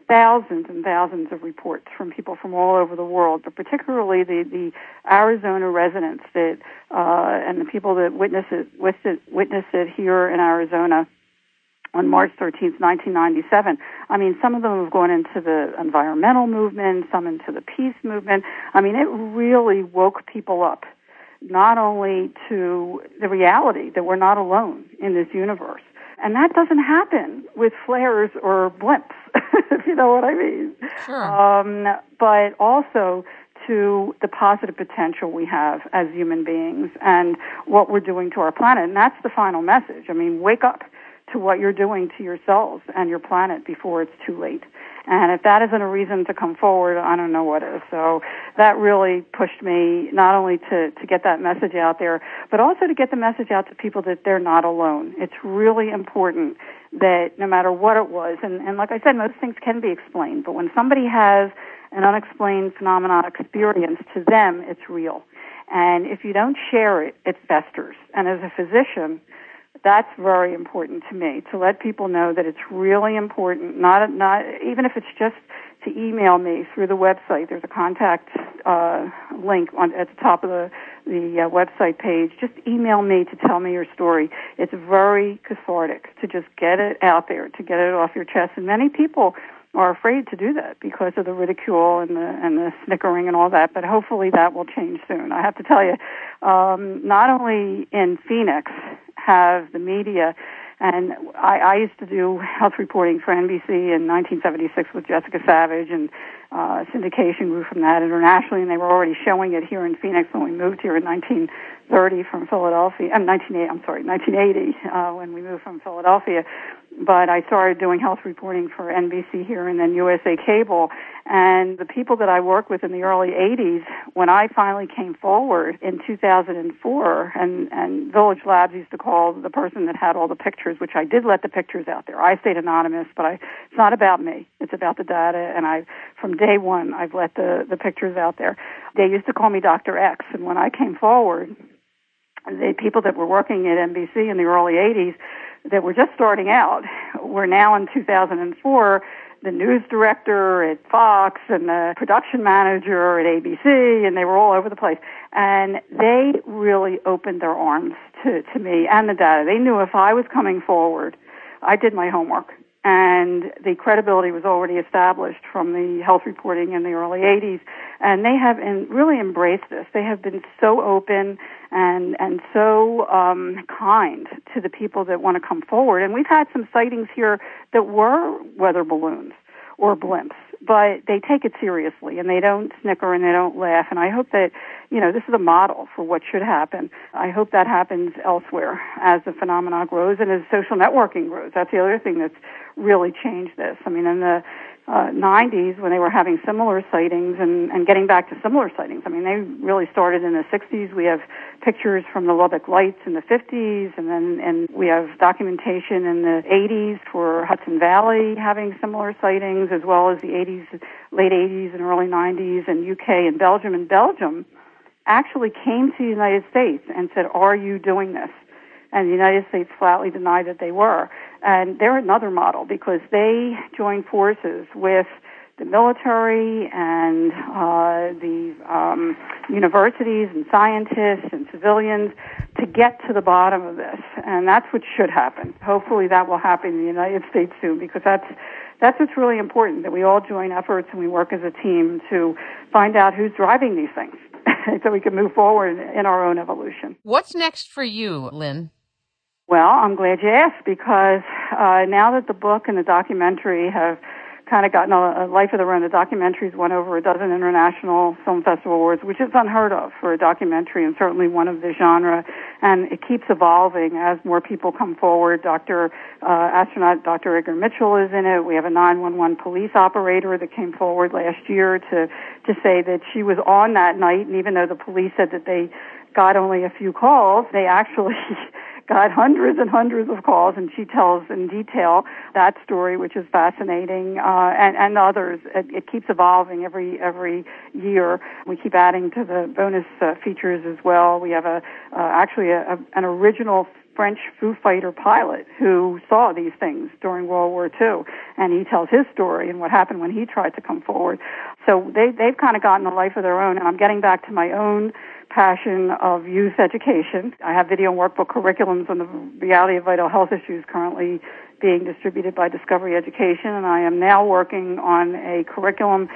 thousands and thousands of reports from people from all over the world, but particularly the, the Arizona residents that uh, and the people that witness it, witness it, witness it here in Arizona on March 13th, 1997. I mean, some of them have gone into the environmental movement, some into the peace movement. I mean, it really woke people up, not only to the reality that we're not alone in this universe. And that doesn't happen with flares or blimps, if you know what I mean. Sure. Um, but also to the positive potential we have as human beings and what we're doing to our planet. And that's the final message. I mean, wake up to what you're doing to yourselves and your planet before it's too late. And if that isn't a reason to come forward, I don't know what is. So that really pushed me not only to, to get that message out there, but also to get the message out to people that they're not alone. It's really important that no matter what it was, and, and like I said, most things can be explained, but when somebody has an unexplained phenomenon experience, to them it's real. And if you don't share it, it festers. And as a physician, that's very important to me to let people know that it's really important. Not not even if it's just to email me through the website. There's a contact uh, link on, at the top of the the uh, website page. Just email me to tell me your story. It's very cathartic to just get it out there, to get it off your chest. And many people are afraid to do that because of the ridicule and the and the snickering and all that. But hopefully that will change soon. I have to tell you, um, not only in Phoenix have the media. And I, I used to do health reporting for NBC in 1976 with Jessica Savitch, and uh, syndication grew from that internationally, and they were already showing it here in Phoenix when we moved here in 1930 from Philadelphia. I'm 1980. I'm sorry, 1980 uh, when we moved from Philadelphia but I started doing health reporting for NBC here and then USA Cable. And the people that I worked with in the early 80s, when I finally came forward in 2004, and, and Village Labs used to call the person that had all the pictures, which I did let the pictures out there. I stayed anonymous, but I, it's not about me. It's about the data. And I, from day one, I've let the, the pictures out there. They used to call me Dr. X. And when I came forward, the people that were working at NBC in the early 80s, that were just starting out were now in 2004 the news director at Fox and the production manager at ABC, and they were all over the place. And they really opened their arms to, to me and the data. They knew if I was coming forward, I did my homework. And the credibility was already established from the health reporting in the early 80s. And they have in, really embraced this. They have been so open and and so um, kind to the people that want to come forward. And we've had some sightings here that were weather balloons or blimps, but they take it seriously and they don't snicker and they don't laugh. And I hope that you know this is a model for what should happen. I hope that happens elsewhere as the phenomenon grows and as social networking grows. That's the other thing that's really changed this. I mean, in the uh, 90s when they were having similar sightings and, and getting back to similar sightings. I mean, they really started in the 60s. We have pictures from the Lubbock Lights in the 50s, and then and we have documentation in the 80s for Hudson Valley having similar sightings, as well as the 80s, late 80s and early 90s, and UK and Belgium. And Belgium actually came to the United States and said, "Are you doing this?" And the United States flatly denied that they were. And they're another model because they join forces with the military and uh, the um, universities and scientists and civilians to get to the bottom of this, and that's what should happen. Hopefully, that will happen in the United States soon because that's that's what's really important that we all join efforts and we work as a team to find out who's driving these things so we can move forward in our own evolution. What's next for you, Lynne? Well, I'm glad you asked because uh, now that the book and the documentary have kind of gotten a, a life of their own, the documentaries won over a dozen international film festival awards, which is unheard of for a documentary and certainly one of the genre. And it keeps evolving as more people come forward. Dr. Uh, astronaut Dr. Edgar Mitchell is in it. We have a 911 police operator that came forward last year to to say that she was on that night, and even though the police said that they got only a few calls, they actually got hundreds and hundreds of calls, and she tells in detail that story, which is fascinating, uh, and, and others. It, it keeps evolving every every year. We keep adding to the bonus uh, features as well. We have a uh, actually a, a, an original French Foo Fighter pilot who saw these things during World War II, and he tells his story and what happened when he tried to come forward. So they they've kind of gotten a life of their own, and I'm getting back to my own passion of youth education. I have video and workbook curriculums on the reality of vital health issues currently being distributed by Discovery Education, and I am now working on a curriculum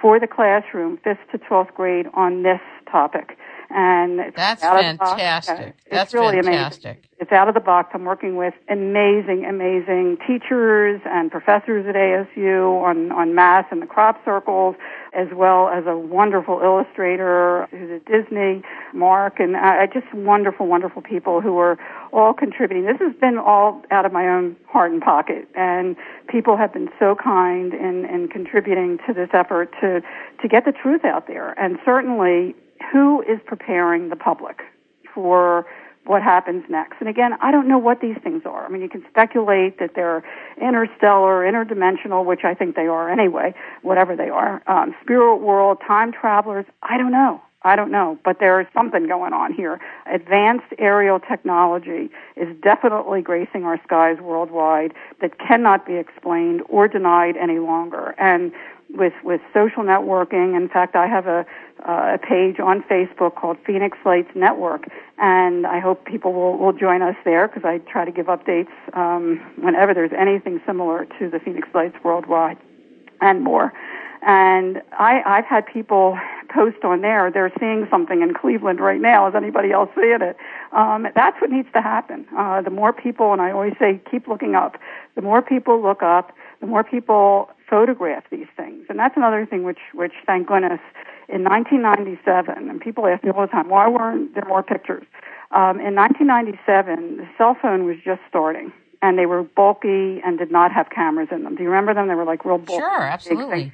for the classroom, 5th to 12th grade, on this topic and that's fantastic. It's that's really fantastic. amazing. It's out of the box. I'm working with amazing, amazing teachers and professors at ASU on on math and the crop circles, as well as a wonderful illustrator who's at Disney, Mark, and uh, just wonderful, wonderful people who are all contributing. This has been all out of my own heart and pocket, and people have been so kind in in contributing to this effort to to get the truth out there. And certainly who is preparing the public for what happens next. And again, I don't know what these things are. I mean, you can speculate that they're interstellar, interdimensional, which I think they are anyway, whatever they are. Um, spirit world, time travelers, I don't know. I don't know, but there is something going on here. Advanced aerial technology is definitely gracing our skies worldwide that cannot be explained or denied any longer. And with with social networking, in fact, I have a uh, a page on Facebook called Phoenix Lights Network, and I hope people will, will join us there because I try to give updates um, whenever there's anything similar to the Phoenix Lights worldwide and more. And I, I've had people post on there. They're seeing something in Cleveland right now. Is anybody else seeing it? Um, that's what needs to happen. Uh, the more people, and I always say, keep looking up. The more people look up, the more people photograph these things. And that's another thing which, which thank goodness, in 1997, and people ask me all the time, why weren't there more pictures? Um, in 1997, the cell phone was just starting, and they were bulky and did not have cameras in them. Do you remember them? They were like real bulky. Sure, absolutely.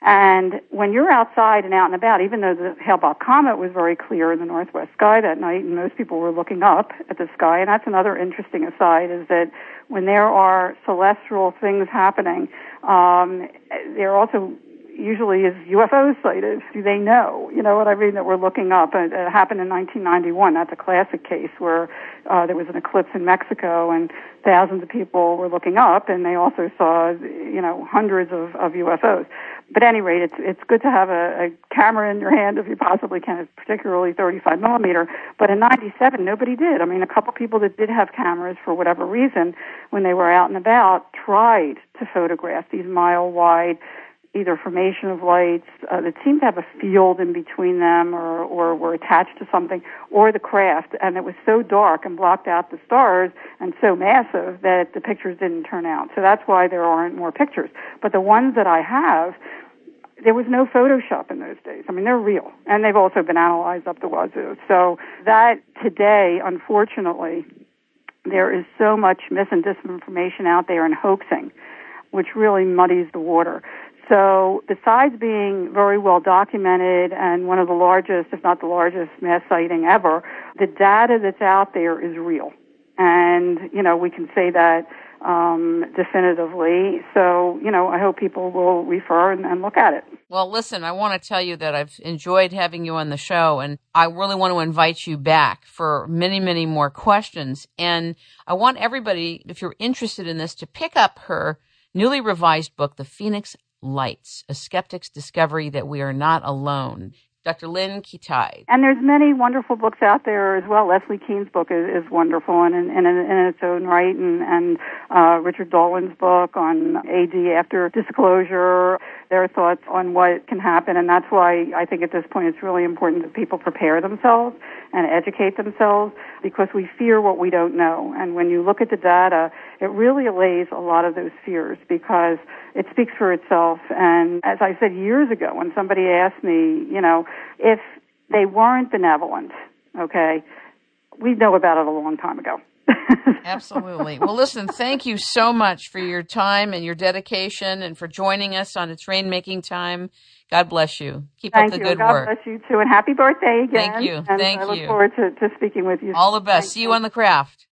And when you're outside and out and about, even though the Hale-Bopp comet was very clear in the northwest sky that night, and most people were looking up at the sky, and that's another interesting aside, is that when there are celestial things happening, um, they're also usually is UFOs sighted? Do they know? You know what I mean? That we're looking up. It, it happened in 1991. That's a classic case where uh, there was an eclipse in Mexico and thousands of people were looking up, and they also saw, you know, hundreds of, of UFOs. But at any rate, it's it's good to have a, a camera in your hand if you possibly can, particularly 35 millimeter. But in '97, nobody did. I mean, a couple people that did have cameras for whatever reason, when they were out and about, tried to photograph these mile wide either formation of lights uh, that seemed to have a field in between them or, or were attached to something, or the craft, and it was so dark and blocked out the stars and so massive that the pictures didn't turn out. So that's why there aren't more pictures. But the ones that I have, there was no Photoshop in those days. I mean, they're real, and they've also been analyzed up the wazoo. So that today, unfortunately, there is so much mis and disinformation out there and hoaxing, which really muddies the water. So besides being very well documented and one of the largest, if not the largest mass sighting ever, the data that's out there is real. And, you know, we can say that um, definitively. So, you know, I hope people will refer and, and look at it. Well, listen, I want to tell you that I've enjoyed having you on the show and I really want to invite you back for many, many more questions. And I want everybody, if you're interested in this, to pick up her newly revised book, The Phoenix Lights, a skeptic's discovery that we are not alone. Dr. Lynne Kitei. And there's many wonderful books out there as well. Leslie Kean's book is, is wonderful and in, in, in, its own right, and, and uh, Richard Dolan's book on AD after disclosure, their thoughts on what can happen, and that's why I think at this point it's really important that people prepare themselves and educate themselves because we fear what we don't know. And when you look at the data, it really allays a lot of those fears because it speaks for itself. And as I said years ago, when somebody asked me, you know, if they weren't benevolent, okay, we know about it a long time ago. Absolutely. Well, listen, thank you so much for your time and your dedication and for joining us on It's Rainmaking Time. God bless you. Keep Thank up the you. good God work. God bless you too, and happy birthday again. Thank you. And Thank I look you. forward to, to speaking with you. All the best. Thank See you on the craft.